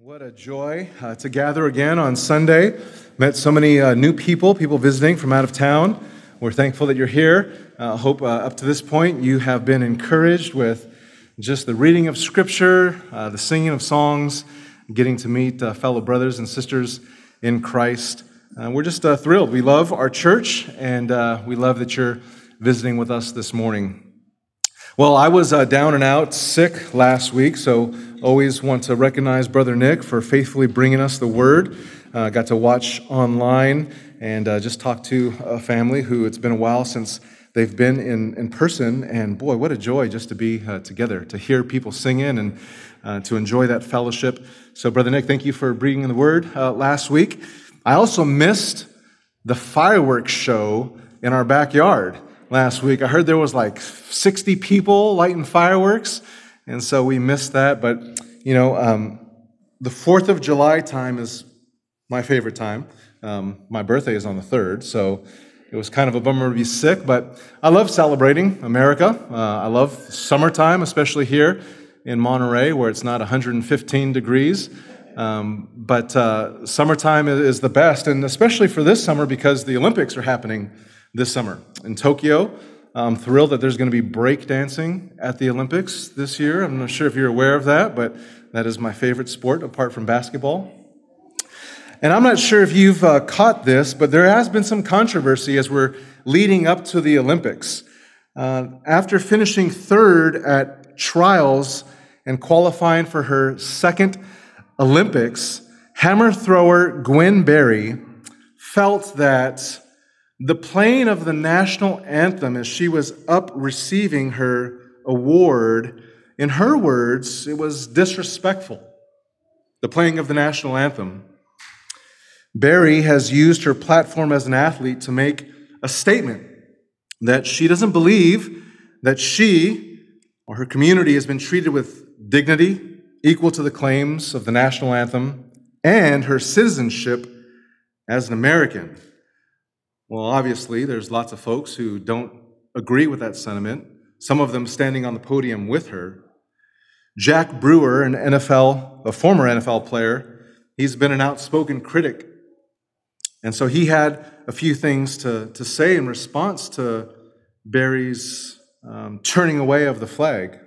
What a joy uh, to gather again on Sunday. Met so many uh, new people, people visiting from out of town. We're thankful that you're here. I uh, hope uh, up to this point you have been encouraged with just the reading of Scripture, uh, the singing of songs, getting to meet uh, fellow brothers and sisters in Christ. we're just thrilled. We love our church, and we love that you're visiting with us this morning. Well, I was uh, down and out sick last week, so always want to recognize Brother Nick for faithfully bringing us the word. Uh, got to watch online and uh, just talk to a family who it's been a while since they've been in, in person. And boy, what a joy just to be uh, together, to hear people sing in and uh, to enjoy that fellowship. So, Brother Nick, thank you for bringing the word uh, last week. I also missed the fireworks show in our backyard last week. I heard there was like 60 people lighting fireworks, and so we missed that. But, you know, um, the 4th of July time is my favorite time. Um, my birthday is on the 3rd, so it was kind of a bummer to be sick, but I love celebrating America. Uh, I love summertime, especially here in Monterey, where it's not 115 degrees. Um, but uh, summertime is the best, and especially for this summer because the Olympics are happening this summer in Tokyo. I'm thrilled that there's going to be breakdancing at the Olympics this year. I'm not sure if you're aware of that, but that is my favorite sport apart from basketball. And I'm not sure if you've uh, caught this, but there has been some controversy as we're leading up to the Olympics. Uh, after finishing third at trials and qualifying for her second Olympics, hammer thrower Gwen Berry felt that the playing of the national anthem as she was up receiving her award, in her words, it was disrespectful. The playing of the national anthem. Berry has used her platform as an athlete to make a statement that she doesn't believe that she or her community has been treated with dignity equal to the claims of the national anthem and her citizenship as an American. Well, obviously, there's lots of folks who don't agree with that sentiment, some of them standing on the podium with her. Jack Brewer, an NFL, a former NFL player, he's been an outspoken critic. And so he had a few things to, to say in response to Berry's um, turning away of the flag.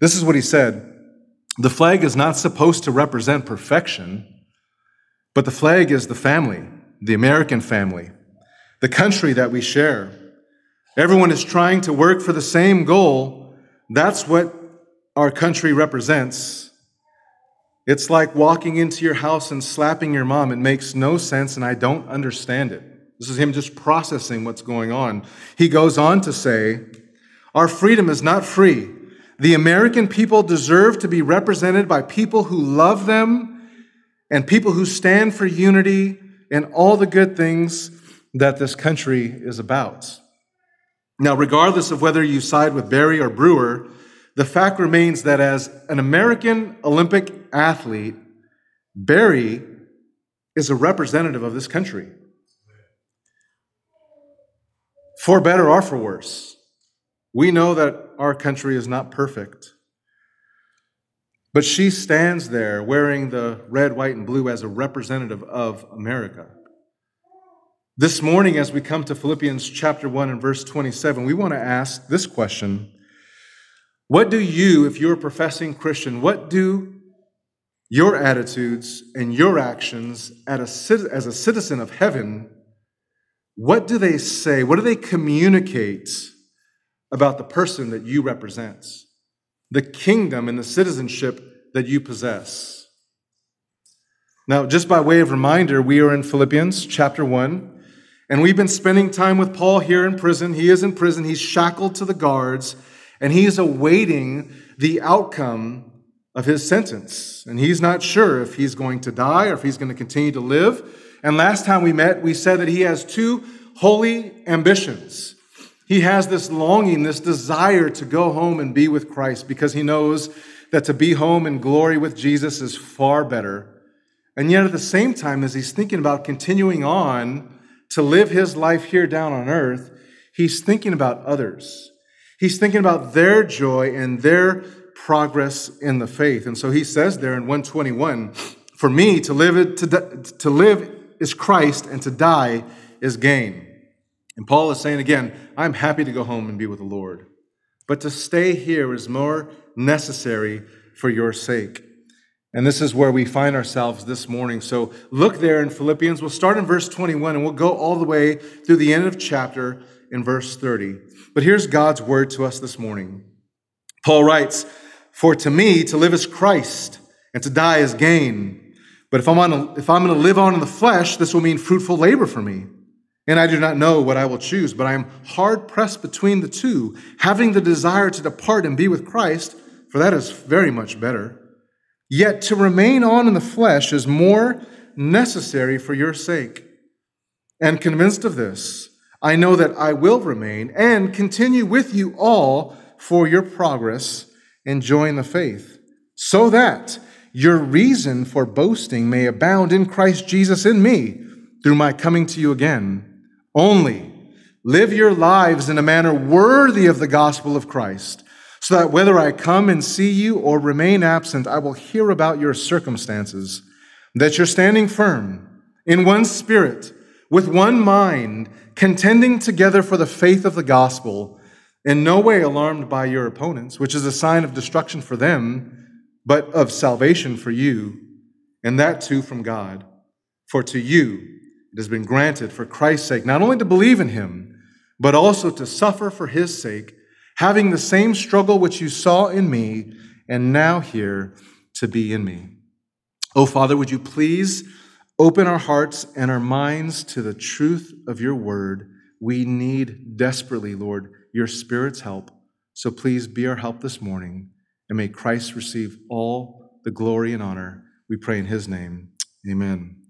This is what he said The flag is not supposed to represent perfection, but the flag is the family, the American family the country that we share. Everyone is trying to work for the same goal. That's what our country represents. It's like walking into your house and slapping your mom. It makes no sense, and I don't understand it. This is him just processing what's going on. He goes on to say, Our freedom is not free. The American people deserve to be represented by people who love them and people who stand for unity and all the good things that this country is about. Now, regardless of whether you side with Berry or Brewer, the fact remains that as an American Olympic athlete, Berry is a representative of this country. For better or for worse, we know that our country is not perfect. But she stands there wearing the red, white, and blue as a representative of America. This morning, as we come to Philippians chapter 1 and verse 27, we want to ask this question What do you, if you're a professing Christian, what do your attitudes and your actions as a citizen of heaven, what do they say? What do they communicate about the person that you represent, the kingdom and the citizenship that you possess? Now, just by way of reminder, we are in Philippians chapter 1. And we've been spending time with Paul here in prison. He is in prison, he's shackled to the guards, and he's awaiting the outcome of his sentence. And he's not sure if he's going to die or if he's going to continue to live. And last time we met, we said that he has two holy ambitions. He has this longing, this desire to go home and be with Christ because he knows that to be home in glory with Jesus is far better. And yet, at the same time, as he's thinking about continuing on to live his life here down on earth, he's thinking about others. He's thinking about their joy and their progress in the faith. And so he says there in 121, for me to live to, to live is Christ and to die is gain. And Paul is saying again, I'm happy to go home and be with the Lord. But to stay here is more necessary for your sake. And this is where we find ourselves this morning. So look there in Philippians. We'll start in verse 21 and we'll go all the way through the end of chapter in verse 30. But here's God's word to us this morning. Paul writes, For to me to live is Christ, and to die is gain. But if I'm, on if I'm going to live on in the flesh, this will mean fruitful labor for me. And I do not know what I will choose, but I am hard pressed between the two, having the desire to depart and be with Christ, for that is very much better. Yet to remain on in the flesh is more necessary for your sake. And convinced of this, I know that I will remain and continue with you all for your progress and join the faith, so that your reason for boasting may abound in Christ Jesus in me through my coming to you again. Only live your lives in a manner worthy of the gospel of Christ so that whether I come and see you or remain absent, I will hear about your circumstances, that you're standing firm in one spirit, with one mind, contending together for the faith of the gospel, in no way alarmed by your opponents, which is a sign of destruction for them, but of salvation for you, and that too from God. For to you it has been granted for Christ's sake, not only to believe in him, but also to suffer for his sake having the same struggle which you saw in me and now here to be in me. Oh, Father, would you please open our hearts and our minds to the truth of your word? We need desperately, Lord, your Spirit's help. So please be our help this morning, and may Christ receive all the glory and honor. We pray in his name. Amen.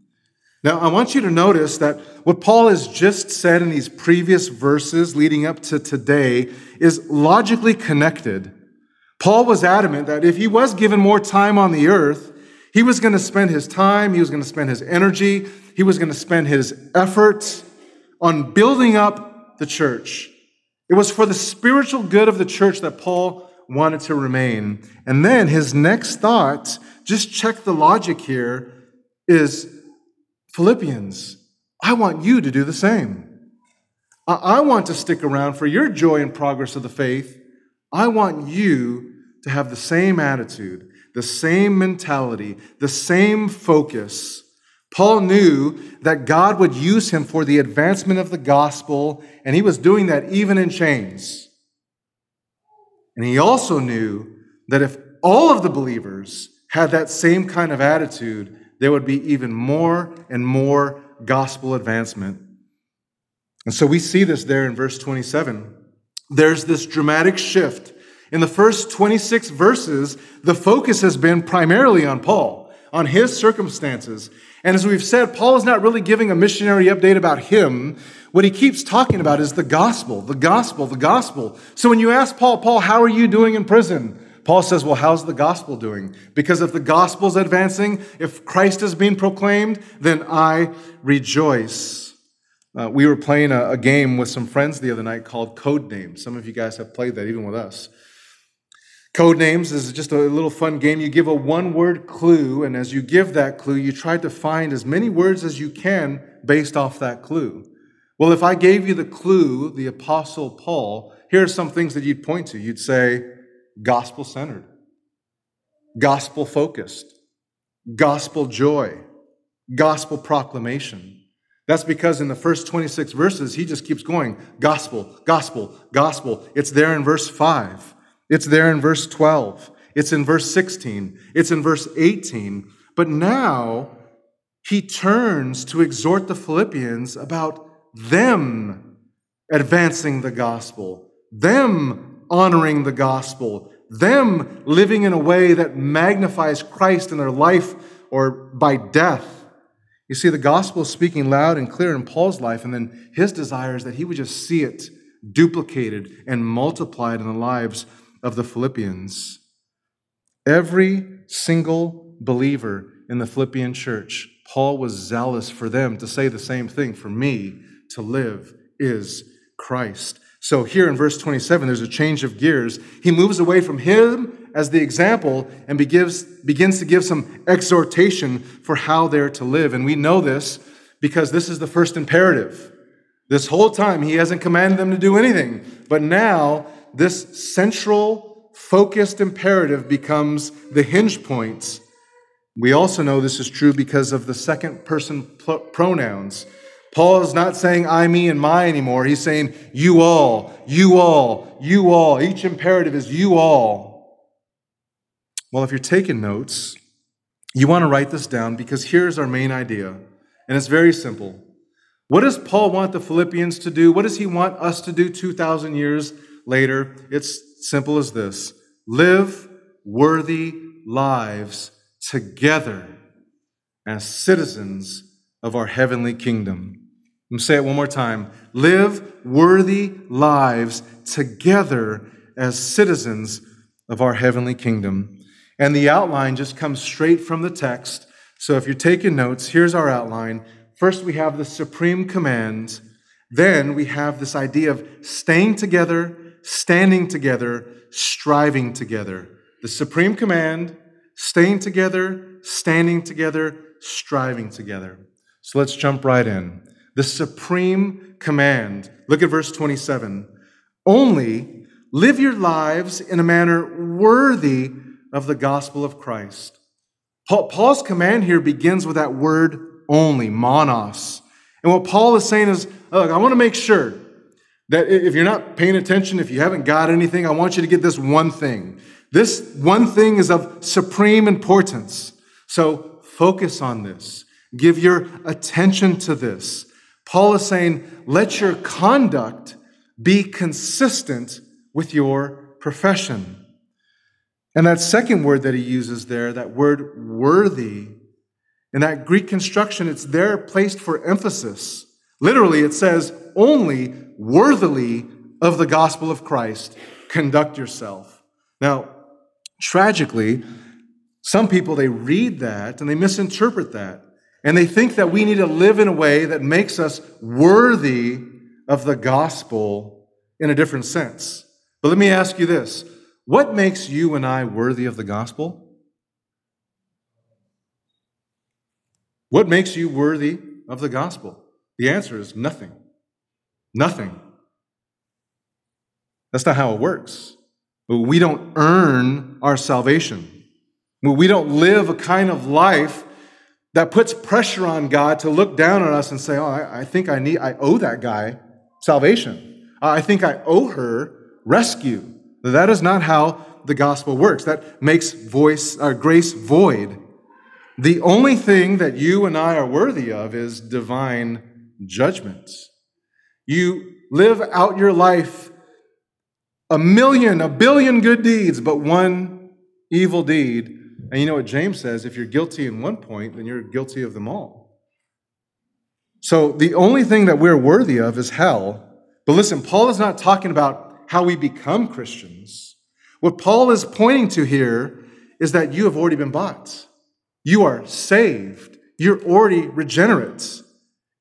Now, I want you to notice that what Paul has just said in these previous verses leading up to today is logically connected. Paul was adamant that if he was given more time on the earth, he was going to spend his time, he was going to spend his energy, he was going to spend his efforts on building up the church. It was for the spiritual good of the church that Paul wanted to remain. And then his next thought, just check the logic here, is Philippians, I want you to do the same. I want to stick around for your joy and progress of the faith. I want you to have the same attitude, the same mentality, the same focus. Paul knew that God would use him for the advancement of the gospel, and he was doing that even in chains. And he also knew that if all of the believers had that same kind of attitude, there would be even more and more gospel advancement. And so we see this there in verse 27. There's this dramatic shift. In the first 26 verses, the focus has been primarily on Paul, on his circumstances. And as we've said, Paul is not really giving a missionary update about him. What he keeps talking about is the gospel, the gospel, the gospel. So when you ask Paul, Paul, how are you doing in prison? Paul says, Well, how's the gospel doing? Because if the gospel's advancing, if Christ is being proclaimed, then I rejoice. Uh, we were playing a, a, game with some friends the other night called Code Names. Some of you guys have played that even with us. Code Names is just a little fun game. You give a one word clue, and as you give that clue, you try to find as many words as you can based off that clue. Well, if I gave you the clue, the Apostle Paul, here are some things that you'd point to. You'd say, gospel centered, gospel focused, gospel joy, gospel proclamation. That's because in the first 26 verses, he just keeps going gospel, gospel, gospel. It's there in verse 5, it's there in verse 12, it's in verse 16, it's in verse 18. But now he turns to exhort the Philippians about them advancing the gospel, them honoring the gospel, them living in a way that magnifies Christ in their life or by death. You see, the gospel is speaking loud and clear in Paul's life, and then his desire is that he would just see it duplicated and multiplied in the lives of the Philippians. Every single believer in the Philippian church, Paul was zealous for them to say the same thing for me to live is Christ. So here in verse 27, there's a change of gears. He moves away from him as the example and begins, begins to give some exhortation for how they're to live. And we know this because this is the first imperative. This whole time, he hasn't commanded them to do anything. But now, this central, focused imperative becomes the hinge points. We also know this is true because of the second person pronouns. Paul is not saying I, me, and my anymore. He's saying you all, you all, you all. Each imperative is you all. Well, if you're taking notes, you want to write this down because here's our main idea, and it's very simple. What does Paul want the Philippians to do? What does he want us to do 2,000 years later? It's simple as this live worthy lives together as citizens of our heavenly kingdom. Let me say it one more time. Live worthy lives together as citizens of our heavenly kingdom. And the outline just comes straight from the text. So if you're taking notes, here's our outline. First, we have the supreme command. Then we have this idea of staying together, standing together, striving together. The supreme command, staying together, standing together, striving together. So let's jump right in. The supreme command. Look at verse 27. Only live your lives in a manner worthy of the gospel of Christ. Paul's command here begins with that word only, monos. And what Paul is saying is, look, I want to make sure that if you're not paying attention, if you haven't got anything, I want you to get this one thing. This one thing is of supreme importance. So focus on this. Give your attention to this. Paul is saying, let your conduct be consistent with your profession. And that second word that he uses there, that word worthy, in that Greek construction, it's there placed for emphasis. Literally, it says, only worthily of the gospel of Christ conduct yourself. Now, tragically, some people they read that and they misinterpret that. And they think that we need to live in a way that makes us worthy of the gospel in a different sense. But let me ask you this what makes you and I worthy of the gospel? What makes you worthy of the gospel? The answer is nothing. Nothing. That's not how it works. We don't earn our salvation. We don't live a kind of life that puts pressure on God to look down on us and say, Oh, I, I think I need, I owe that guy salvation. I think I owe her rescue. That is not how the gospel works. That makes voice, uh, grace void. The only thing that you and I are worthy of is divine judgment. You live out your life a million, a billion good deeds, but one evil deed. And you know what James says? If you're guilty in one point, then you're guilty of them all. So the only thing that we're worthy of is hell. But listen, Paul is not talking about how we become Christians. What Paul is pointing to here is that you have already been bought. You are saved. You're already regenerates.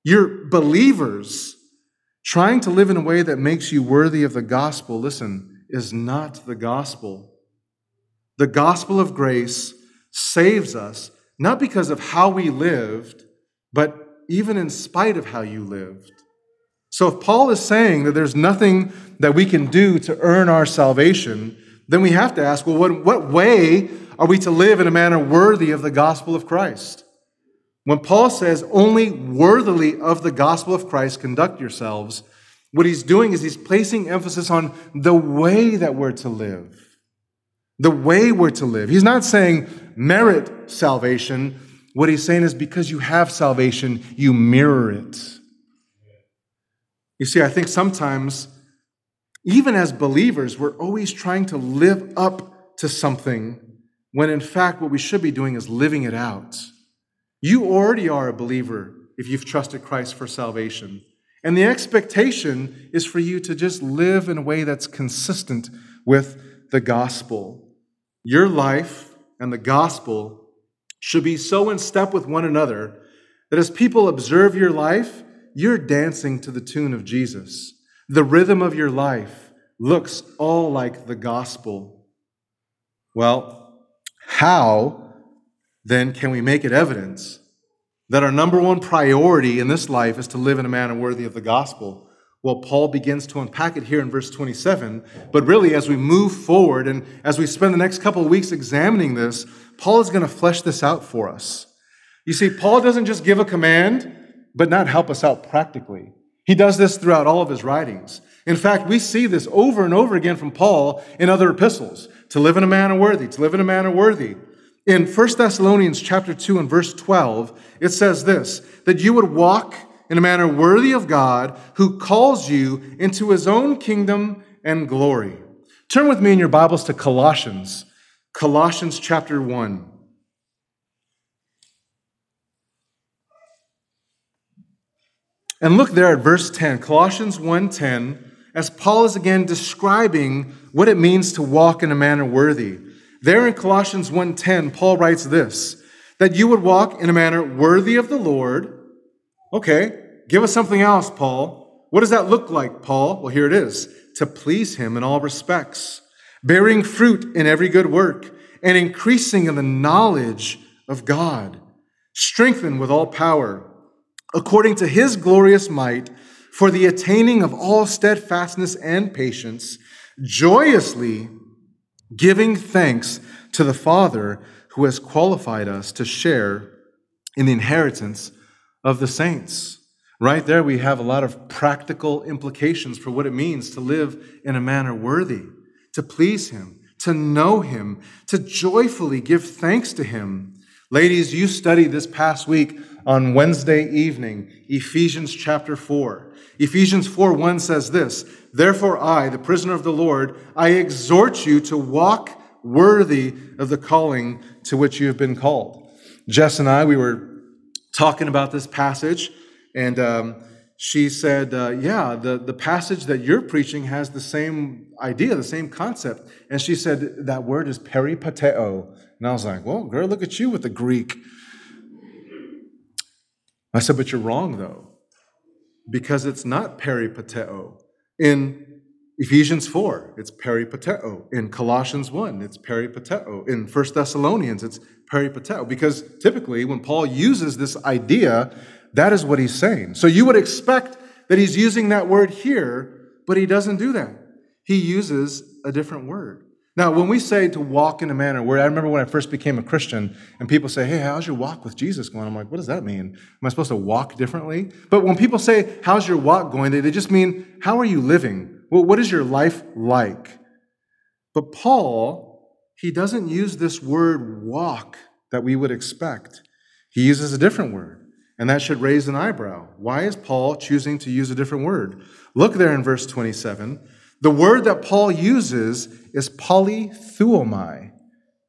You're believers. Trying to live in a way that makes you worthy of the gospel, listen, is not the gospel. The gospel of grace saves us, not because of how we lived, but even in spite of how you lived. So if Paul is saying that there's nothing that we can do to earn our salvation, then we have to ask well, what, what way are we to live in a manner worthy of the gospel of Christ? When Paul says, only worthily of the gospel of Christ conduct yourselves, what he's doing is he's placing emphasis on the way that we're to live. The way we're to live. He's not saying merit salvation. What he's saying is because you have salvation, you mirror it. You see, I think sometimes, even as believers, we're always trying to live up to something when in fact what we should be doing is living it out. You already are a believer if you've trusted Christ for salvation. And the expectation is for you to just live in a way that's consistent with the gospel. Your life and the gospel should be so in step with one another that as people observe your life, you're dancing to the tune of Jesus. The rhythm of your life looks all like the gospel Well, how then can we make it evidence that our number one priority in this life is to live in a manner worthy of the gospel? Well, Paul begins to unpack it here in verse 27. But really, as we move forward and as we spend the next couple of weeks examining this, Paul is going to flesh this out for us. You see, Paul doesn't just give a command, but not help us out practically. He does this throughout all of his writings. In fact, we see this over and over again from Paul in other epistles to live in a manner worthy, to live in a manner worthy. In 1 Thessalonians chapter 2 and verse 12, it says this that you would walk in a manner worthy of God who calls you into his own kingdom and glory. Turn with me in your Bibles to Colossians, Colossians chapter 1. And look there at verse 10, Colossians 1:10, as Paul is again describing what it means to walk in a manner worthy. There in Colossians 1:10, Paul writes this, that you would walk in a manner worthy of the Lord. Okay, give us something else, Paul. What does that look like, Paul? Well, here it is to please him in all respects, bearing fruit in every good work, and increasing in the knowledge of God, strengthened with all power, according to his glorious might, for the attaining of all steadfastness and patience, joyously giving thanks to the Father who has qualified us to share in the inheritance of the saints. Right there, we have a lot of practical implications for what it means to live in a manner worthy, to please Him, to know Him, to joyfully give thanks to Him. Ladies, you studied this past week on Wednesday evening, Ephesians chapter 4. Ephesians 4 1 says this Therefore, I, the prisoner of the Lord, I exhort you to walk worthy of the calling to which you have been called. Jess and I, we were talking about this passage and um, she said, uh, Yeah, the, the passage that you're preaching has the same idea, the same concept. And she said, That word is peripateo. And I was like, Well, girl, look at you with the Greek. I said, But you're wrong, though, because it's not peripateo. In Ephesians 4, it's peripateo. In Colossians 1, it's peripateo. In 1 Thessalonians, it's peripateo. Because typically, when Paul uses this idea, that is what he's saying. So you would expect that he's using that word here, but he doesn't do that. He uses a different word. Now, when we say to walk in a manner where I remember when I first became a Christian and people say, Hey, how's your walk with Jesus going? I'm like, What does that mean? Am I supposed to walk differently? But when people say, How's your walk going? They, they just mean, How are you living? Well, what is your life like? But Paul, he doesn't use this word walk that we would expect. He uses a different word. And that should raise an eyebrow. Why is Paul choosing to use a different word? Look there in verse 27. The word that Paul uses is politeuomai.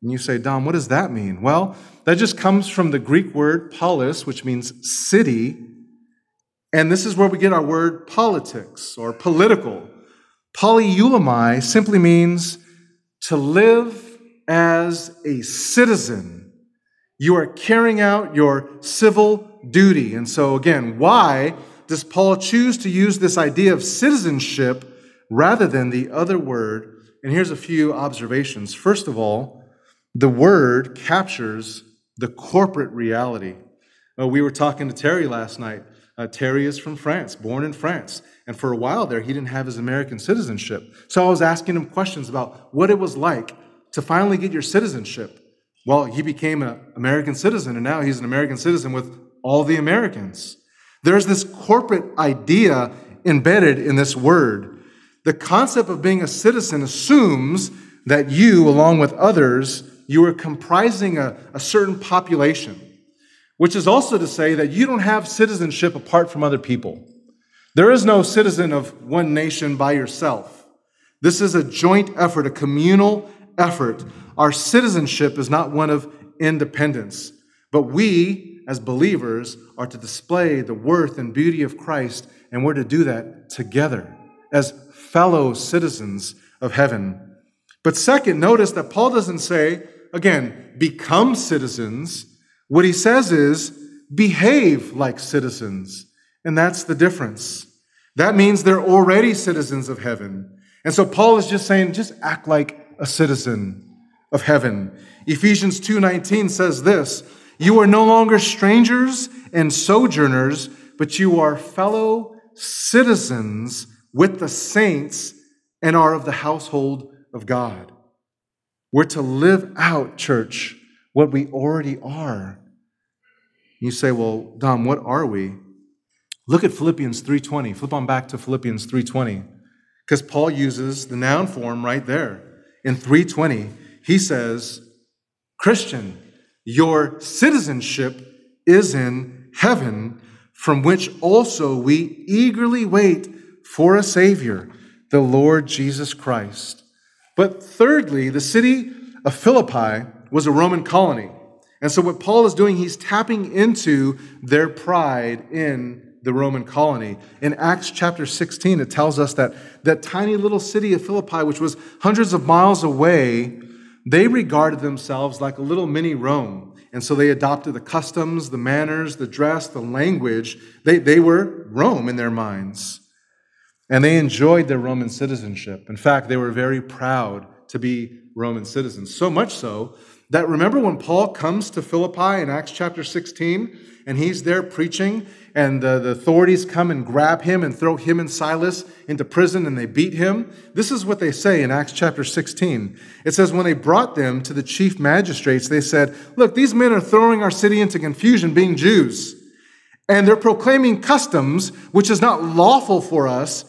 And you say, Dom, what does that mean? Well, that just comes from the Greek word polis, which means city. And this is where we get our word politics or political. Politeuomai simply means to live as a citizen. You are carrying out your civil duty. And so, again, why does Paul choose to use this idea of citizenship rather than the other word? And here's a few observations. First of all, the word captures the corporate reality. Uh, we were talking to Terry last night. Uh, Terry is from France, born in France. And for a while there, he didn't have his American citizenship. So I was asking him questions about what it was like to finally get your citizenship. Well, he became an American citizen, and now he's an American citizen with all the Americans. There's this corporate idea embedded in this word. The concept of being a citizen assumes that you, along with others, you are comprising a, a certain population, which is also to say that you don't have citizenship apart from other people. There is no citizen of one nation by yourself. This is a joint effort, a communal effort. Our citizenship is not one of independence, but we, as believers are to display the worth and beauty of Christ, and we're to do that together as fellow citizens of heaven. But second, notice that Paul doesn't say, again, become citizens. What he says is, behave like citizens. And that's the difference. That means they're already citizens of heaven. And so Paul is just saying, just act like a citizen of heaven. Ephesians 2:19 says this, "You are no longer strangers and sojourners, but you are fellow citizens with the saints and are of the household of God." We're to live out, church, what we already are. You say, "Well, Dom, what are we?" Look at Philippians 3:20. Flip on back to Philippians 3:20 because Paul uses the noun form right there. In 3:20, he says, "Christian, your citizenship is in heaven, from which also we eagerly wait for a savior, the Lord Jesus Christ." But thirdly, the city of Philippi was a Roman colony. And so what Paul is doing, he's tapping into their pride in the Roman colony. In Acts chapter 16, it tells us that that tiny little city of Philippi, which was hundreds of miles away, they regarded themselves like a little mini Rome. And so they adopted the customs, the manners, the dress, the language. They, they were Rome in their minds. And they enjoyed their Roman citizenship. In fact, they were very proud to be Roman citizens. So much so that remember when Paul comes to Philippi in Acts chapter 16 and he's there preaching and the, the, authorities come and grab him and throw him and Silas into prison and they beat him. This is what they say in Acts chapter 16. It says, When they brought them to the chief magistrates, they said, Look, these men are throwing our city into confusion, being Jews, and they're proclaiming customs which is not lawful for us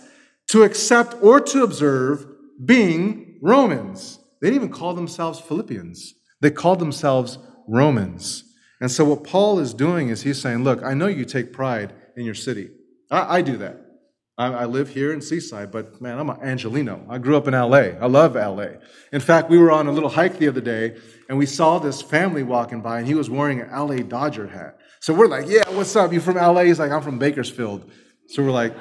to accept or to observe, being Romans. They didn't even call themselves Philippians, they called themselves Romans. And so, what Paul is doing is he's saying, Look, I know you take pride in your city. I, I do that. I, I, live here in Seaside, but man, I'm an Angeleno. I grew up in LA. I love LA. In fact, we were on a little hike the other day, and we saw this family walking by, and he was wearing an LA Dodger hat. So we're like, Yeah, what's up? You from LA? He's like, I'm from Bakersfield. So we're like,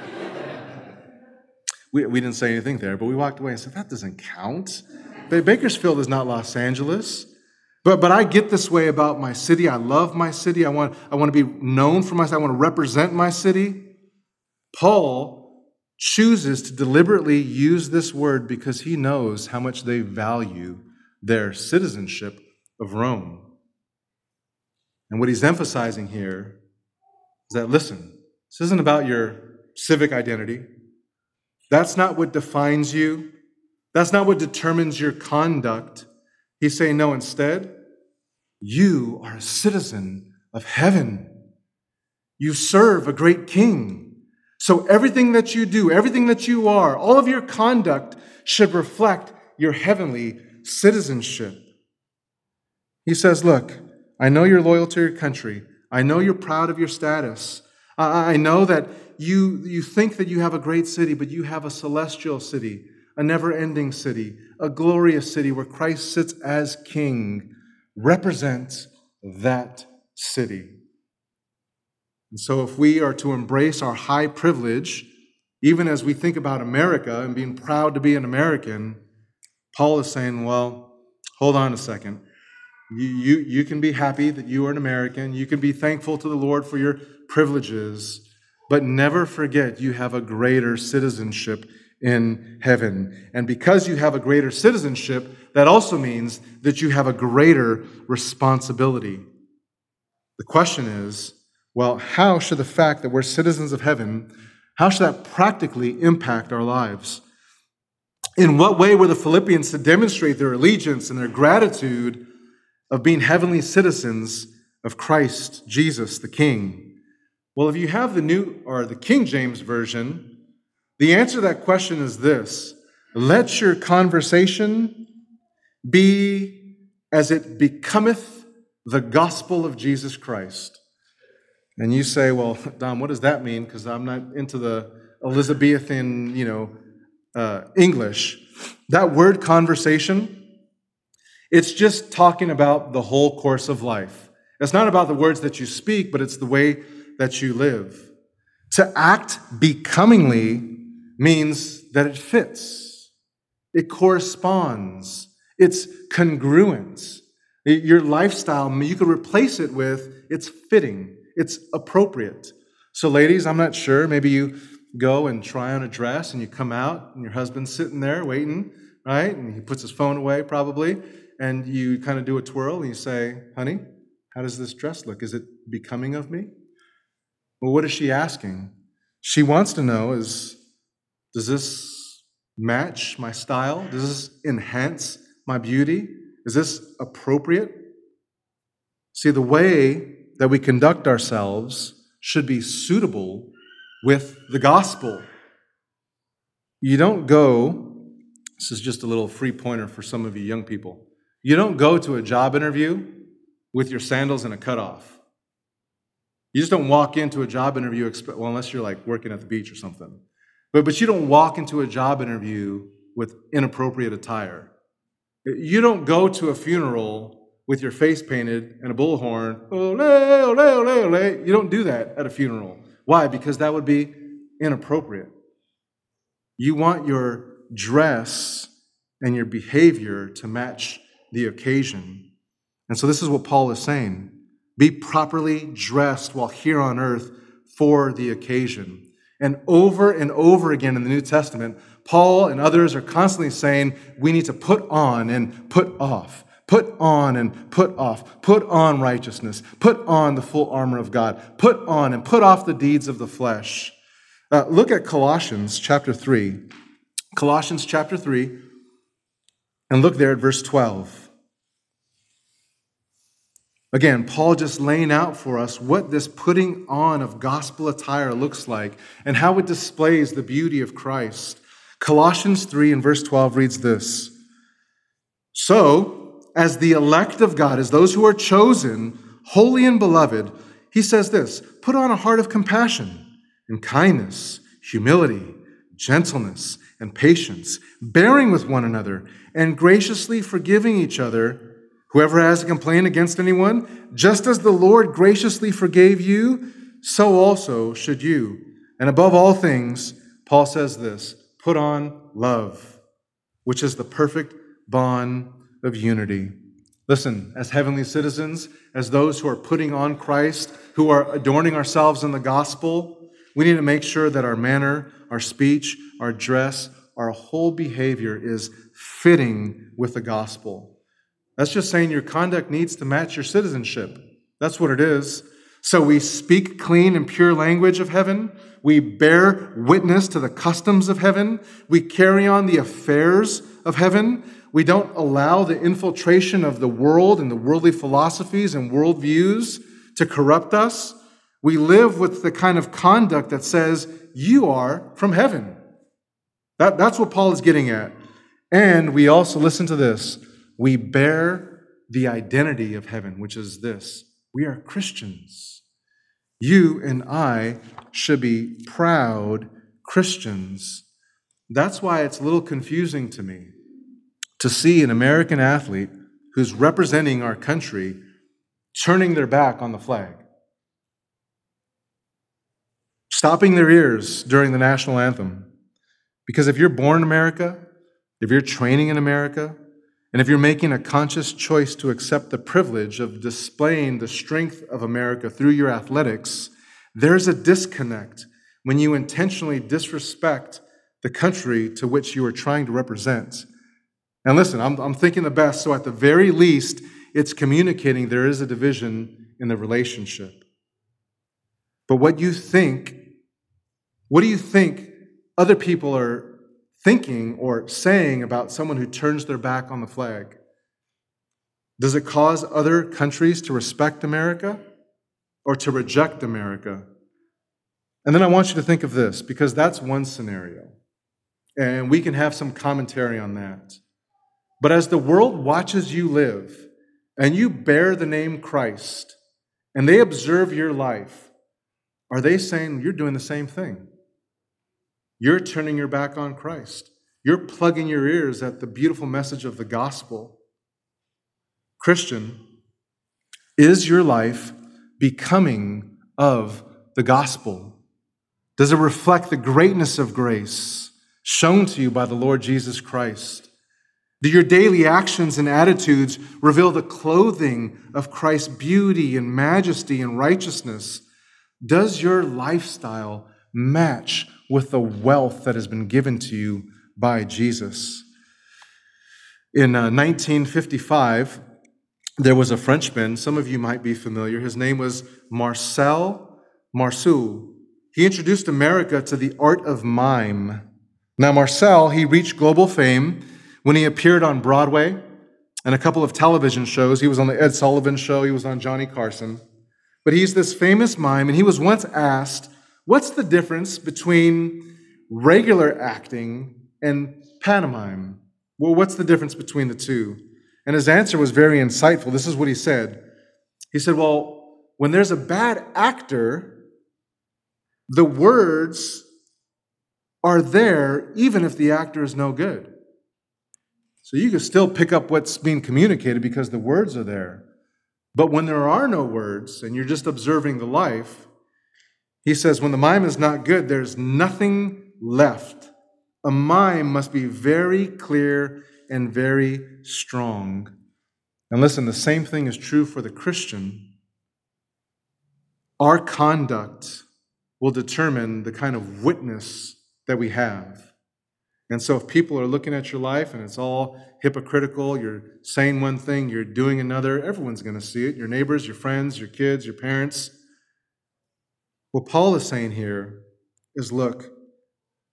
we, we didn't say anything there, but we walked away and said, That doesn't count. Bakersfield is not Los Angeles. But, but I get this way about my city. I love my city. I want, I want to be known for my city. I want to represent my city. Paul chooses to deliberately use this word because he knows how much they value their citizenship of Rome. And what he's emphasizing here is that, listen, this isn't about your civic identity. That's not what defines you. That's not what determines your conduct. He's saying, no, instead, you are a citizen of heaven. You serve a great king. So everything that you do, everything that you are, all of your conduct should reflect your heavenly citizenship. He says, Look, I know you're loyal to your country. I know you're proud of your status. I know that you, you think that you have a great city, but you have a celestial city a never ending city, a glorious city where Christ sits as king, represents that city. And so, if we are to embrace our high privilege, even as we think about America and being proud to be an American, Paul is saying, well, hold on a second. You, you, you can be happy that you are an American. You can be thankful to the Lord for your privileges, but never forget you have a greater citizenship in heaven. And because you have a greater citizenship, that also means that you have a greater responsibility. The question is well, how should the fact that we're citizens of heaven, how should that practically impact our lives? In what way were the Philippians to demonstrate their allegiance and their gratitude of being heavenly citizens of Christ Jesus the King? Well, if you have the new or the King James version, the answer to that question is this let your conversation be as it becometh the gospel of Jesus Christ. And you say, well, Don, what does that mean? Because I'm not into the Elizabethan, you know, uh, English. That word conversation, it's just talking about the whole course of life. It's not about the words that you speak, but it's the way that you live. To act becomingly means that it fits, it corresponds, it's congruent. Your lifestyle, you could replace it with it's fitting, it's appropriate. So, ladies, I'm not sure. Maybe you go and try on a dress and you come out and your husband's sitting there waiting, right? And he puts his phone away probably. And, you kind of do a twirl and you say, Honey, how does this dress look? Is it becoming of me? Well, what is she asking? She wants to know is, does this match my style? Does this enhance my beauty? Is this appropriate? See, the way that we conduct ourselves should be suitable with the gospel. You don't go, this is just a little free pointer for some of you young people. You don't go to a job interview with your sandals and a cutoff. You just don't walk into a job interview, well, unless you're like working at the beach or something. But, but you don't walk into a job interview with inappropriate attire. You don't go to a funeral with your face painted and a bullhorn. Ole, ole, ole, ole. You don't do that at a funeral. Why? Because that would be inappropriate. You want your dress and your behavior to match the occasion. And so, this is what Paul is saying be properly dressed while here on earth for the occasion. And over and over again in the New Testament, Paul and others are constantly saying we need to put on and put off. Put on and put off. Put on righteousness. Put on the full armor of God. Put on and put off the deeds of the flesh. Uh, look at Colossians chapter 3. Colossians chapter 3, and look there at verse 12. Again, Paul just laying out for us what this putting on of gospel attire looks like and how it displays the beauty of Christ. Colossians 3 and verse 12 reads this So, as the elect of God, as those who are chosen, holy and beloved, he says this put on a heart of compassion and kindness, humility, gentleness, and patience, bearing with one another, and graciously forgiving each other. Whoever has a complaint against anyone, just as the Lord graciously forgave you, so also should you. And above all things, Paul says this put on love, which is the perfect bond of unity. Listen, as heavenly citizens, as those who are putting on Christ, who are adorning ourselves in the gospel, we need to make sure that our manner, our speech, our dress, our whole behavior is fitting with the gospel. That's just saying your conduct needs to match your citizenship. That's what it is. So we speak clean and pure language of heaven. We bear witness to the customs of heaven. We carry on the affairs of heaven. We don't allow the infiltration of the world and the worldly philosophies and worldviews to corrupt us. We live with the kind of conduct that says, You are from heaven. That, that's what Paul is getting at. And we also, listen to this, we bear the identity of heaven, which is this we are Christians. You and I should be proud Christians. That's why it's a little confusing to me to see an American athlete who's representing our country turning their back on the flag, stopping their ears during the national anthem. Because if you're born in America, if you're training in America, and if you're making a conscious choice to accept the privilege of displaying the strength of America through your athletics, there's a disconnect when you intentionally disrespect the country to which you are trying to represent. And listen, I'm, I'm thinking the best, so at the very least, it's communicating there is a division in the relationship. But what you think, what do you think other people are thinking or saying about someone who turns their back on the flag? Does it cause other countries to respect America or to reject America? And then I want you to think of this, because that's one scenario. And we can have some commentary on that. But as the world watches you live and you bear the name Christ and they observe your life, are they saying you're doing the same thing? You're turning your back on Christ. You're plugging your ears at the beautiful message of the gospel. Christian, is your life becoming of the gospel? Does it reflect the greatness of grace shown to you by the Lord Jesus Christ? Do your daily actions and attitudes reveal the clothing of Christ's beauty and majesty and righteousness? Does your lifestyle match with the wealth that has been given to you by Jesus. In uh, 1955, there was a Frenchman, some of you might be familiar. His name was Marcel Marceau. He introduced America to the art of mime. Now, Marcel, he reached global fame when he appeared on Broadway and a couple of television shows. He was on the Ed Sullivan Show, he was on Johnny Carson. But he's this famous mime, and he was once asked, What's the difference between regular acting and pantomime? Well, what's the difference between the two? And his answer was very insightful. This is what he said He said, Well, when there's a bad actor, the words are there even if the actor is no good. So you can still pick up what's being communicated because the words are there. But when there are no words and you're just observing the life, he says, when the mime is not good, there's nothing left. A mime must be very clear and very strong. And listen, the same thing is true for the Christian. Our conduct will determine the kind of witness that we have. And so, if people are looking at your life and it's all hypocritical, you're saying one thing, you're doing another, everyone's going to see it your neighbors, your friends, your kids, your parents. What Paul is saying here is look,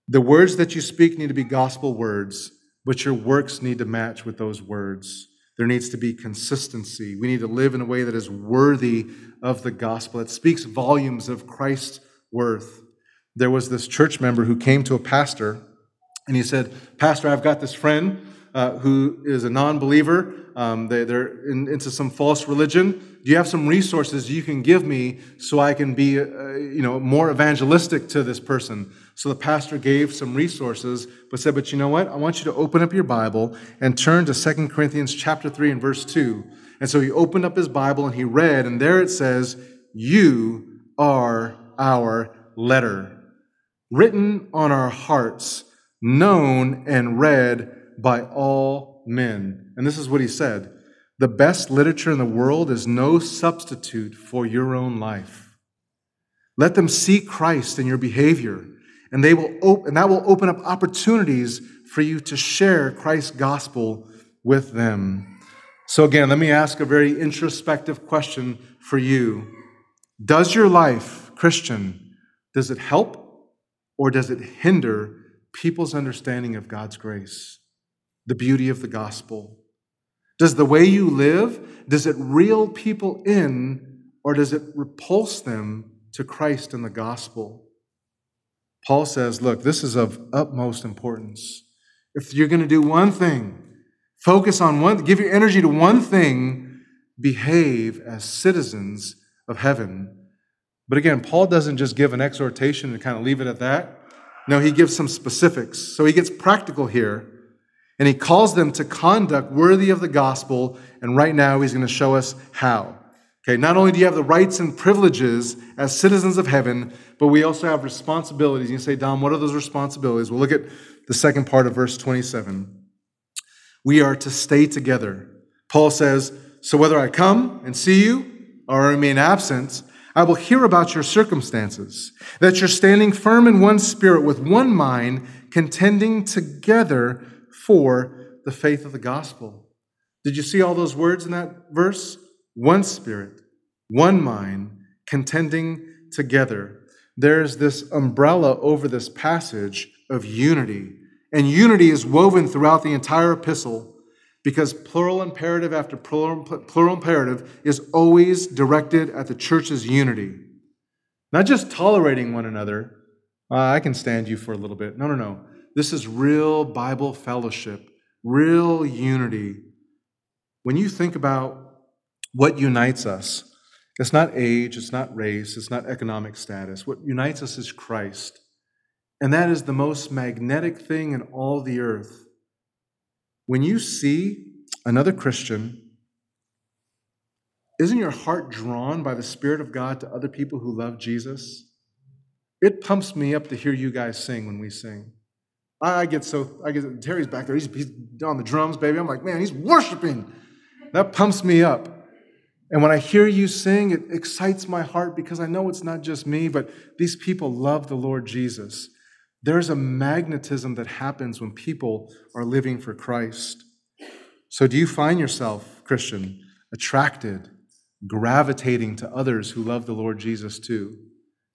the words that you speak need to be gospel words, but your works need to match with those words. There needs to be consistency. We need to live in a way that is worthy of the gospel. It speaks volumes of Christ's worth. There was this church member who came to a pastor and he said, Pastor, I've got this friend uh, who is a non believer. Um, they, are in, into some false religion. Do you have some resources you can give me so I can be uh, you know, more evangelistic to this person? So the pastor gave some resources, but said, But you know what? I want you to open up your Bible and turn to 2 Corinthians chapter 3 and verse 2. And so he opened up his Bible and he read, and there it says, You are our letter, written on our hearts, known and read by all men. And this is what he said The best literature in the world is no substitute for your own life. Let them see Christ in your behavior and they will op- and that will open up opportunities for you to share Christ's gospel with them. So again, let me ask a very introspective question for you. Does your life, Christian, does it help or does it hinder people's understanding of God's grace, the beauty of the gospel? Does the way you live, does it reel people in or does it repulse them to Christ and the gospel? Paul says, look, this is of utmost importance. If you're going to do one thing, focus on one, give your energy to one thing, behave as citizens of heaven. But again, Paul doesn't just give an exhortation and kind of leave it at that. No, he gives some specifics. So he gets practical here, and he calls them to conduct worthy of the gospel. And right now, he's going to show us how. Okay, not only do you have the rights and privileges as citizens of heaven, but we also have responsibilities. You say, Dom, what are those responsibilities? Well, look at the second part of verse 27. We are to stay together. Paul says, So whether I come and see you or remain absent, I will hear about your circumstances, that you're standing firm in one spirit with one mind, contending together for the faith of the gospel. Did you see all those words in that verse? one spirit, one mind, contending together. There's this umbrella over this passage of unity. And unity is woven throughout the entire epistle because plural imperative after plural, plural imperative is always directed at the church's unity. Not just tolerating one another. Uh, I can stand you for a little bit. No, no, no. This is real Bible fellowship, real unity. When you think about what unites us? It's not age, it's not race, it's not economic status. What unites us is Christ. And that is the most magnetic thing in all the earth. When you see another Christian, isn't your heart drawn by the Spirit of God to other people who love Jesus? It pumps me up to hear you guys sing when we sing. I get so, I get, Terry's back there, he's, he's on the drums, baby. I'm like, man, he's worshiping. That pumps me up. And when I hear you sing, it excites my heart because I know it's not just me, but these people love the Lord Jesus. There's a magnetism that happens when people are living for Christ. So, do you find yourself, Christian, attracted, gravitating to others who love the Lord Jesus too?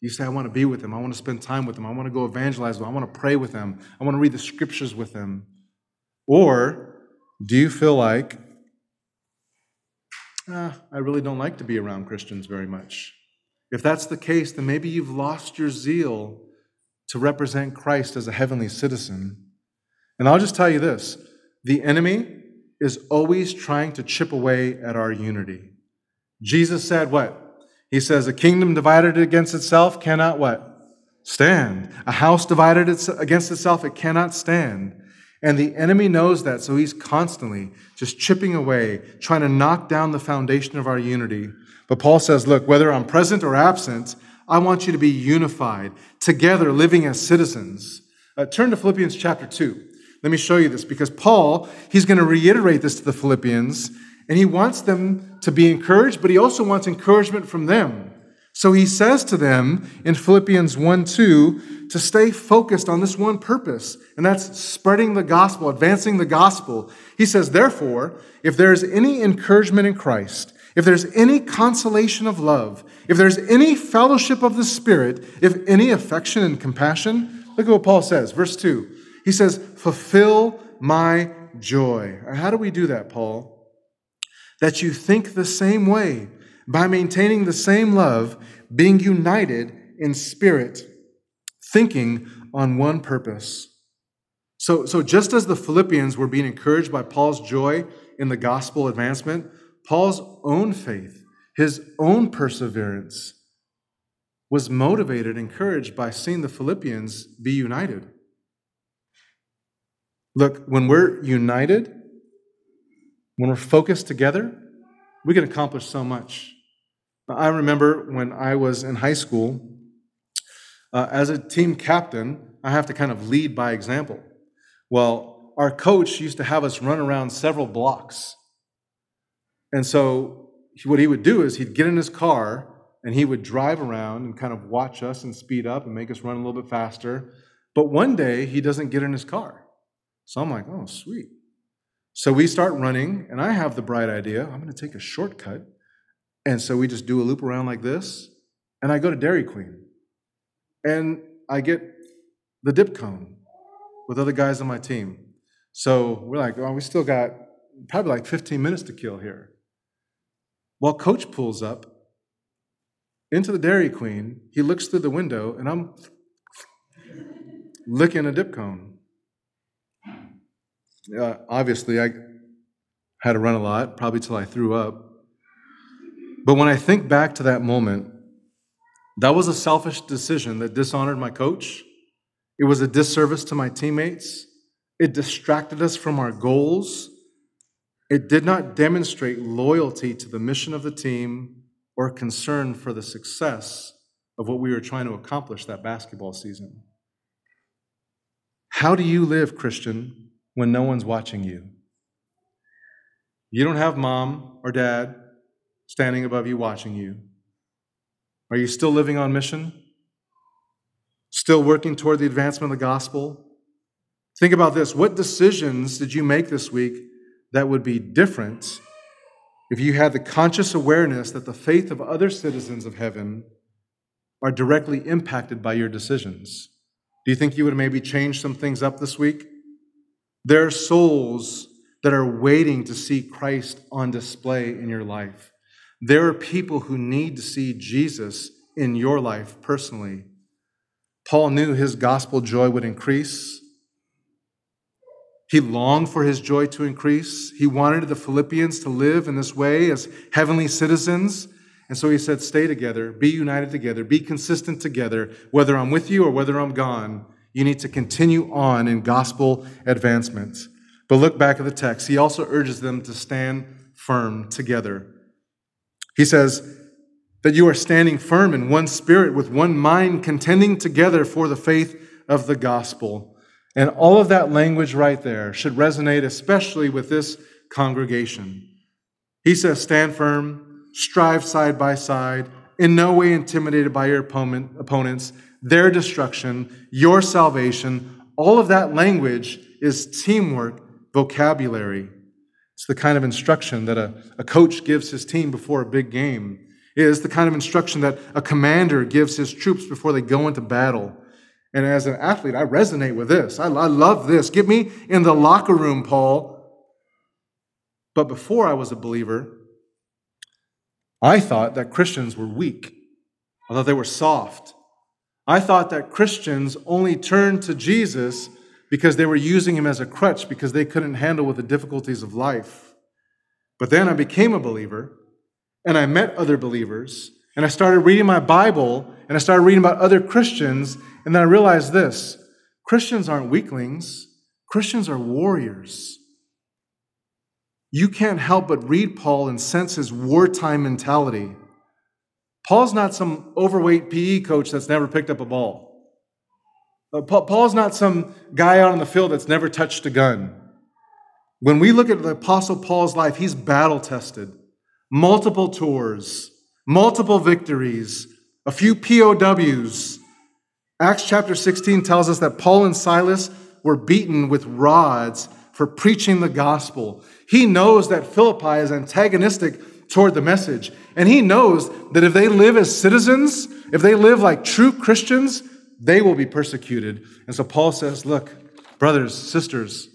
You say, I want to be with them. I want to spend time with them. I want to go evangelize them. I want to pray with them. I want to read the scriptures with them. Or do you feel like, ah, I really don't like to be around Christians very much? If that's the case, then maybe you've lost your zeal to represent Christ as a heavenly citizen. And I'll just tell you this the enemy is always trying to chip away at our unity. Jesus said, What? He says, A kingdom divided against itself cannot what? Stand. A house divided against itself, it cannot stand. And the enemy knows that, so he's constantly just chipping away, trying to knock down the foundation of our unity. But Paul says, Look, whether I'm present or absent, I want you to be unified, together, living as citizens. Uh, turn to Philippians chapter 2. Let me show you this because Paul, he's going to reiterate this to the Philippians, and he wants them to be encouraged, but he also wants encouragement from them. So he says to them in Philippians 1 2 to stay focused on this one purpose, and that's spreading the gospel, advancing the gospel. He says, Therefore, if there is any encouragement in Christ, if there's any consolation of love, if there's any fellowship of the Spirit, if any affection and compassion, look at what Paul says, verse 2. He says, Fulfill my joy. How do we do that, Paul? That you think the same way by maintaining the same love, being united in spirit, thinking on one purpose. So, so just as the Philippians were being encouraged by Paul's joy in the gospel advancement, Paul's own faith, his own perseverance, was motivated, encouraged by seeing the Philippians be united. Look, when we're united, when we're focused together, we can accomplish so much. I remember when I was in high school, uh, as a team captain, I have to kind of lead by example. Well, our coach used to have us run around several blocks and so what he would do is he'd get in his car and he would drive around and kind of watch us and speed up and make us run a little bit faster. But one day he doesn't get in his car. So I'm like, oh, sweet. So we start running, and I have the bright idea I'm going to take a shortcut. And so we just do a loop around like this, and I go to Dairy Queen. And I get the dip cone with other guys on my team. So we're like, oh, we still got probably like 15 minutes to kill here. While coach pulls up into the Dairy Queen, he looks through the window, and I'm licking a dip cone. Uh, obviously, I had to run a lot, probably till I threw up. But when I think back to that moment, that was a selfish decision that dishonored my coach. It was a disservice to my teammates. It distracted us from our goals. It did not demonstrate loyalty to the mission of the team or concern for the success of what we were trying to accomplish that basketball season. How do you live, Christian, when no one's watching you? You don't have mom or dad standing above you watching you. Are you still living on mission? Still working toward the advancement of the gospel? Think about this. What decisions did you make this week that would be different if you had the conscious awareness that the faith of other citizens of heaven are directly impacted by your decisions. Do you think you would maybe change some things up this week? There are souls that are waiting to see Christ on display in your life. There are people who need to see Jesus in your life personally. Paul knew his gospel joy would increase he longed for his joy to increase. He wanted the Philippians to live in this way as heavenly citizens. And so he said, Stay together, be united together, be consistent together, whether I'm with you or whether I'm gone. You need to continue on in gospel advancement. But look back at the text. He also urges them to stand firm together. He says that you are standing firm in one spirit, with one mind, contending together for the faith of the gospel. And all of that language right there should resonate especially with this congregation. He says, Stand firm, strive side by side, in no way intimidated by your opponent, opponents, their destruction, your salvation. All of that language is teamwork vocabulary. It's the kind of instruction that a, a coach gives his team before a big game. It is the kind of instruction that a commander gives his troops before they go into battle. And as an athlete, I resonate with this. I, I love this. Get me in the locker room, Paul. But before I was a believer, I thought that Christians were weak. I thought they were soft. I thought that Christians only turned to Jesus because they were using him as a crutch because they couldn't handle with the difficulties of life. But then I became a believer and I met other believers and I started reading my Bible and I started reading about other Christians and then I realized this Christians aren't weaklings, Christians are warriors. You can't help but read Paul and sense his wartime mentality. Paul's not some overweight PE coach that's never picked up a ball. Uh, Paul's not some guy out on the field that's never touched a gun. When we look at the Apostle Paul's life, he's battle tested, multiple tours, multiple victories, a few POWs. Acts chapter 16 tells us that Paul and Silas were beaten with rods for preaching the gospel. He knows that Philippi is antagonistic toward the message. And he knows that if they live as citizens, if they live like true Christians, they will be persecuted. And so Paul says, Look, brothers, sisters,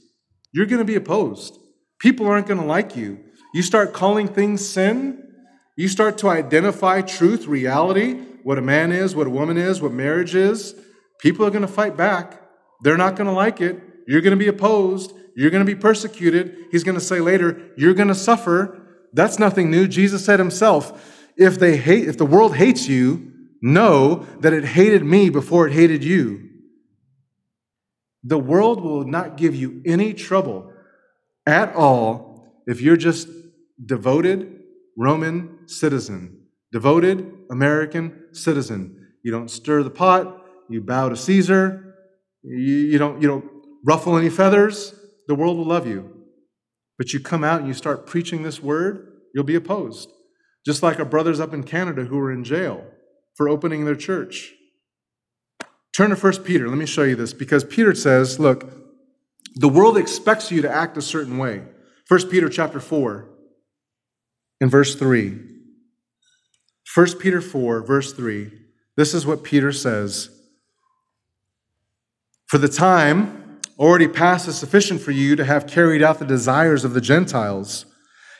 you're going to be opposed. People aren't going to like you. You start calling things sin, you start to identify truth, reality, what a man is, what a woman is, what marriage is. People are going to fight back. They're not going to like it. You're going to be opposed. You're going to be persecuted. He's going to say later, you're going to suffer. That's nothing new. Jesus said himself, if they hate if the world hates you, Know that it hated me before it hated you. The world will not give you any trouble at all if you're just devoted Roman citizen, devoted American citizen. You don't stir the pot, you bow to Caesar, you, you, don't, you don't ruffle any feathers. The world will love you. But you come out and you start preaching this word, you'll be opposed. Just like our brothers up in Canada who are in jail for opening their church. Turn to 1 Peter. Let me show you this because Peter says, look, the world expects you to act a certain way. 1 Peter chapter 4 in verse 3. 1 Peter 4, verse 3. This is what Peter says For the time already past is sufficient for you to have carried out the desires of the Gentiles,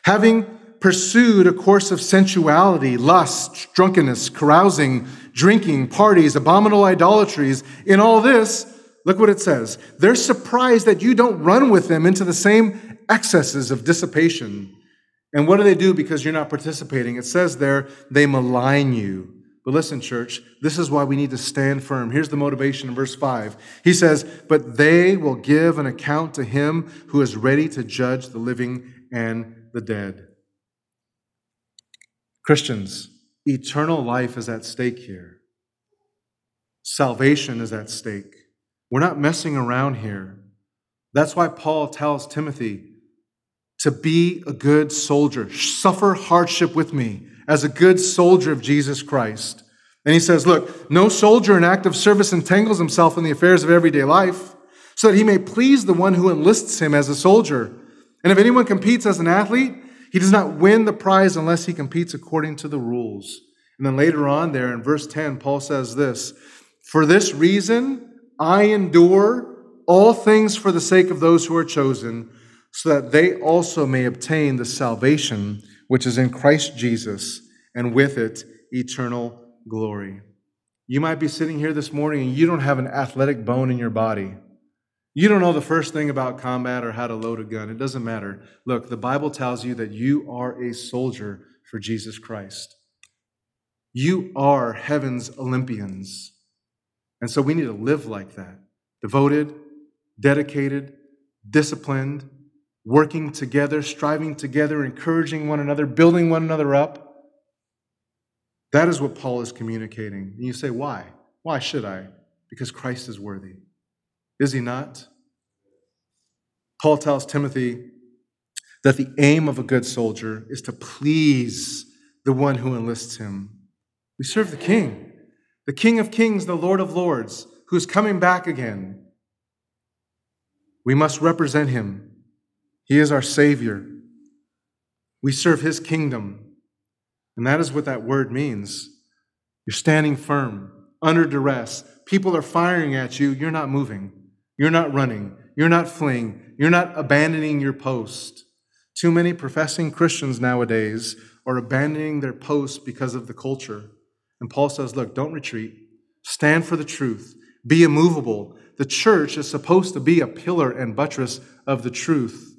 having pursued a course of sensuality, lust, drunkenness, carousing, drinking, parties, abominable idolatries. In all this, look what it says. They're surprised that you don't run with them into the same excesses of dissipation. And what do they do because you're not participating? It says there, they malign you. But listen, church, this is why we need to stand firm. Here's the motivation in verse 5. He says, But they will give an account to him who is ready to judge the living and the dead. Christians, eternal life is at stake here. Salvation is at stake. We're not messing around here. That's why Paul tells Timothy to be a good soldier, suffer hardship with me as a good soldier of Jesus Christ. And he says, Look, no soldier in active service entangles himself in the affairs of everyday life so that he may please the one who enlists him as a soldier. And if anyone competes as an athlete, he does not win the prize unless he competes according to the rules. And then later on, there in verse 10, Paul says this For this reason, I endure all things for the sake of those who are chosen, so that they also may obtain the salvation which is in Christ Jesus, and with it, eternal glory. You might be sitting here this morning and you don't have an athletic bone in your body. You don't know the first thing about combat or how to load a gun. It doesn't matter. Look, the Bible tells you that you are a soldier for Jesus Christ. You are heaven's Olympians. And so we need to live like that devoted, dedicated, disciplined, working together, striving together, encouraging one another, building one another up. That is what Paul is communicating. And you say, why? Why should I? Because Christ is worthy. Is he not? Paul tells Timothy that the aim of a good soldier is to please the one who enlists him. We serve the King, the King of kings, the Lord of lords, who's coming back again. We must represent him. He is our Savior. We serve his kingdom. And that is what that word means. You're standing firm, under duress. People are firing at you. You're not moving. You're not running. You're not fleeing. You're not abandoning your post. Too many professing Christians nowadays are abandoning their post because of the culture. And Paul says, look, don't retreat. Stand for the truth. Be immovable. The church is supposed to be a pillar and buttress of the truth.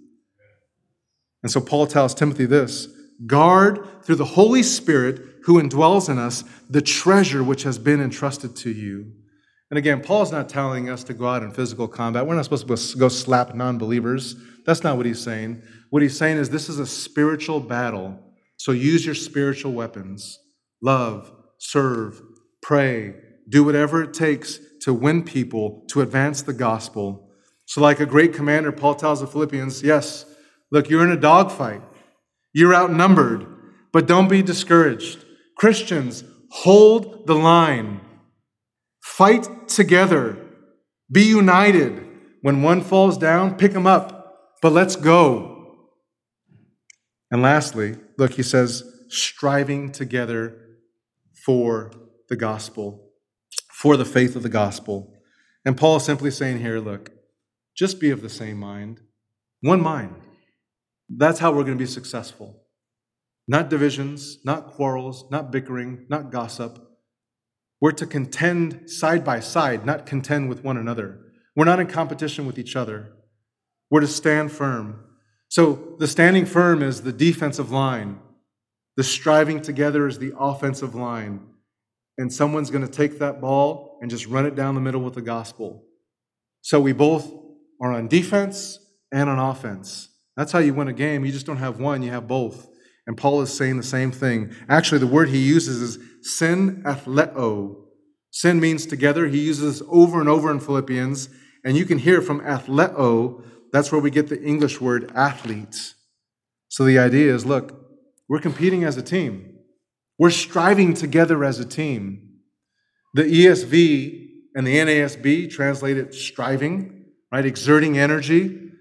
And so Paul tells Timothy this guard through the Holy Spirit who indwells in us the treasure which has been entrusted to you. And again, Paul's not telling us to go out in physical combat. We're not supposed to go slap non believers. That's not what he's saying. What he's saying is this is a spiritual battle. So use your spiritual weapons love, serve, pray, do whatever it takes to win people, to advance the gospel. So, like a great commander, Paul tells the Philippians, yes, look, you're in a dogfight, you're outnumbered, but don't be discouraged. Christians, hold the line, fight together, be united. When one falls down, pick him up, but let's go. And lastly, look, he says, striving together for the gospel for the faith of the gospel. And Paul is simply saying here look, just be of the same mind, one mind. That's how we're going to be successful. Not divisions, not quarrels, not bickering, not gossip. We're to contend side by side, not contend with one another. We're not in competition with each other. We're to stand firm. So the standing firm is the defensive line, the striving together is the offensive line and someone's going to take that ball and just run it down the middle with the gospel. So we both are on defense and on offense. That's how you win a game. You just don't have one, you have both. And Paul is saying the same thing. Actually, the word he uses is sin athleo. Sin means together. He uses over and over in Philippians. And you can hear from athleo, that's where we get the English word athlete. So the idea is look, we're competing as a team. We're striving together as a team. The ESV and the NASB translate it striving, right? Exerting energy.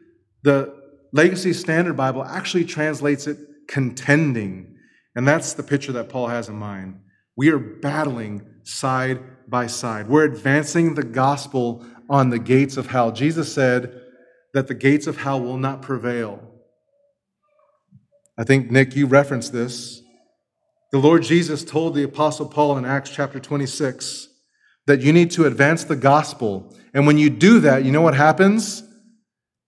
The Legacy Standard Bible actually translates it contending. And that's the picture that Paul has in mind. We are battling side by side. We're advancing the gospel on the gates of hell. Jesus said that the gates of hell will not prevail. I think, Nick, you referenced this the Lord Jesus told the Apostle Paul in Acts chapter 26 that you need to advance the gospel. And when you do that, you know what happens?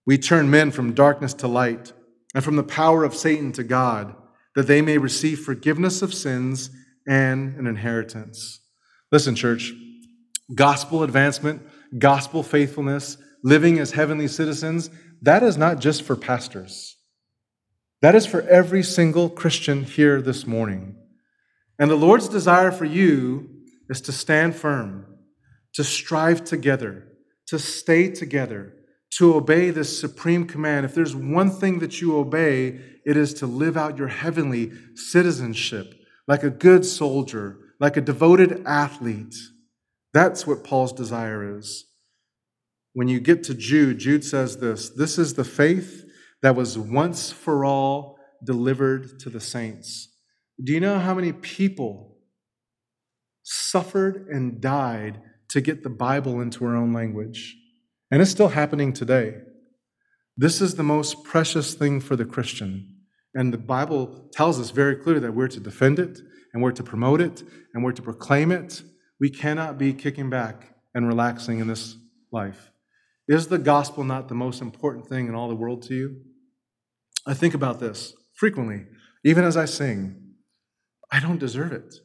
We turn men from darkness to light and from the power of Satan to God, that they may receive forgiveness of sins and an inheritance. Listen, church, gospel advancement, gospel faithfulness, living as heavenly citizens, that is not just for pastors. That is for every single Christian here this morning. And the Lord's desire for you is to stand firm, to strive together, to stay together, to obey this supreme command. If there's one thing that you obey, it is to live out your heavenly citizenship like a good soldier, like a devoted athlete. That's what Paul's desire is. When you get to Jude, Jude says this this is the faith that was once for all delivered to the saints. Do you know how many people suffered and died to get the Bible into our own language? And it's still happening today. This is the most precious thing for the Christian. And the Bible tells us very clearly that we're to defend it, and we're to promote it, and we're to proclaim it. We cannot be kicking back and relaxing in this life. Is the gospel not the most important thing in all the world to you? I think about this frequently, even as I sing. I don't deserve it.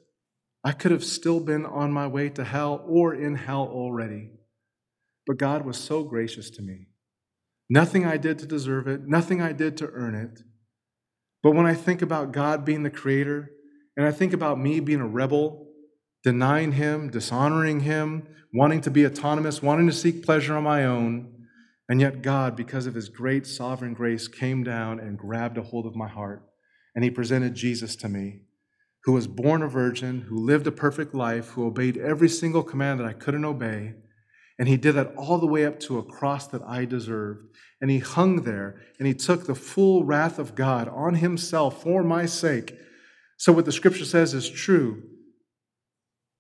I could have still been on my way to hell or in hell already. But God was so gracious to me. Nothing I did to deserve it, nothing I did to earn it. But when I think about God being the creator, and I think about me being a rebel, denying Him, dishonoring Him, wanting to be autonomous, wanting to seek pleasure on my own, and yet God, because of His great sovereign grace, came down and grabbed a hold of my heart, and He presented Jesus to me who was born a virgin, who lived a perfect life, who obeyed every single command that I couldn't obey. And he did that all the way up to a cross that I deserved. And he hung there and he took the full wrath of God on himself for my sake. So, what the scripture says is true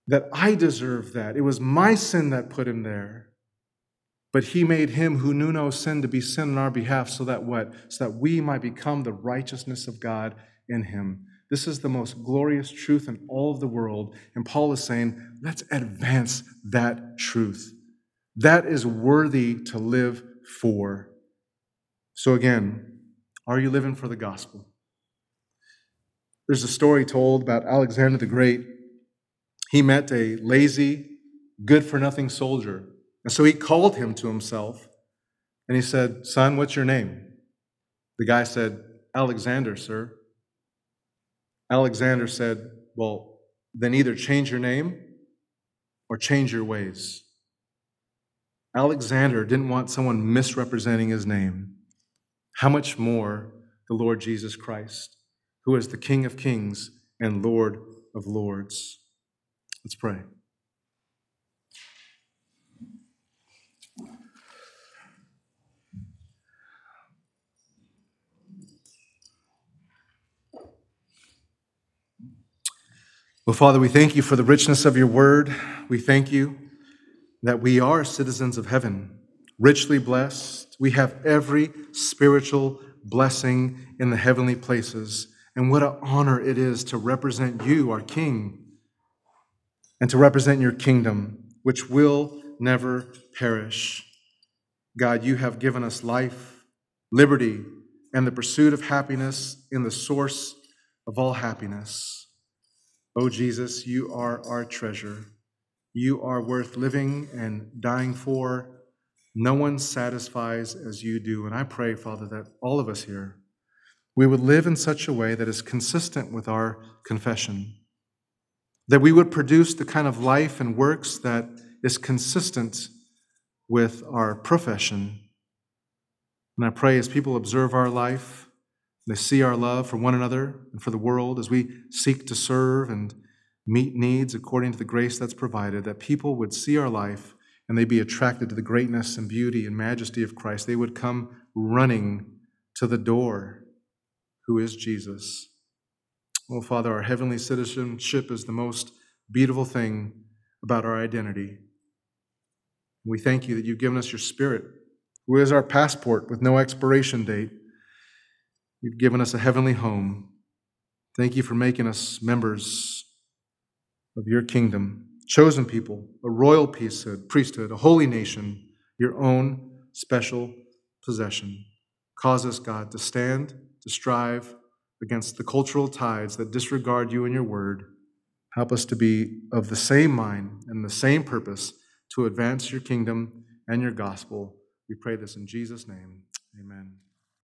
that I deserve that. It was my sin that put him there. But he made him who knew no sin to be sin on our behalf so that what? So that we might become the righteousness of God in him. This is the most glorious truth in all of the world. And Paul is saying, let's advance that truth. That is worthy to live for. So, again, are you living for the gospel? There's a story told about Alexander the Great. He met a lazy, good for nothing soldier. And so he called him to himself and he said, Son, what's your name? The guy said, Alexander, sir. Alexander said, Well, then either change your name or change your ways. Alexander didn't want someone misrepresenting his name. How much more the Lord Jesus Christ, who is the King of kings and Lord of lords. Let's pray. Well, Father, we thank you for the richness of your word. We thank you that we are citizens of heaven, richly blessed. We have every spiritual blessing in the heavenly places. And what an honor it is to represent you, our King, and to represent your kingdom, which will never perish. God, you have given us life, liberty, and the pursuit of happiness in the source of all happiness. Oh, Jesus, you are our treasure. You are worth living and dying for. No one satisfies as you do. And I pray, Father, that all of us here, we would live in such a way that is consistent with our confession, that we would produce the kind of life and works that is consistent with our profession. And I pray as people observe our life, they see our love for one another and for the world as we seek to serve and meet needs according to the grace that's provided, that people would see our life and they'd be attracted to the greatness and beauty and majesty of Christ. They would come running to the door, who is Jesus. Oh, Father, our heavenly citizenship is the most beautiful thing about our identity. We thank you that you've given us your Spirit, who is our passport with no expiration date. You've given us a heavenly home. Thank you for making us members of your kingdom, chosen people, a royal priesthood, a holy nation, your own special possession. Cause us, God, to stand, to strive against the cultural tides that disregard you and your word. Help us to be of the same mind and the same purpose to advance your kingdom and your gospel. We pray this in Jesus' name. Amen.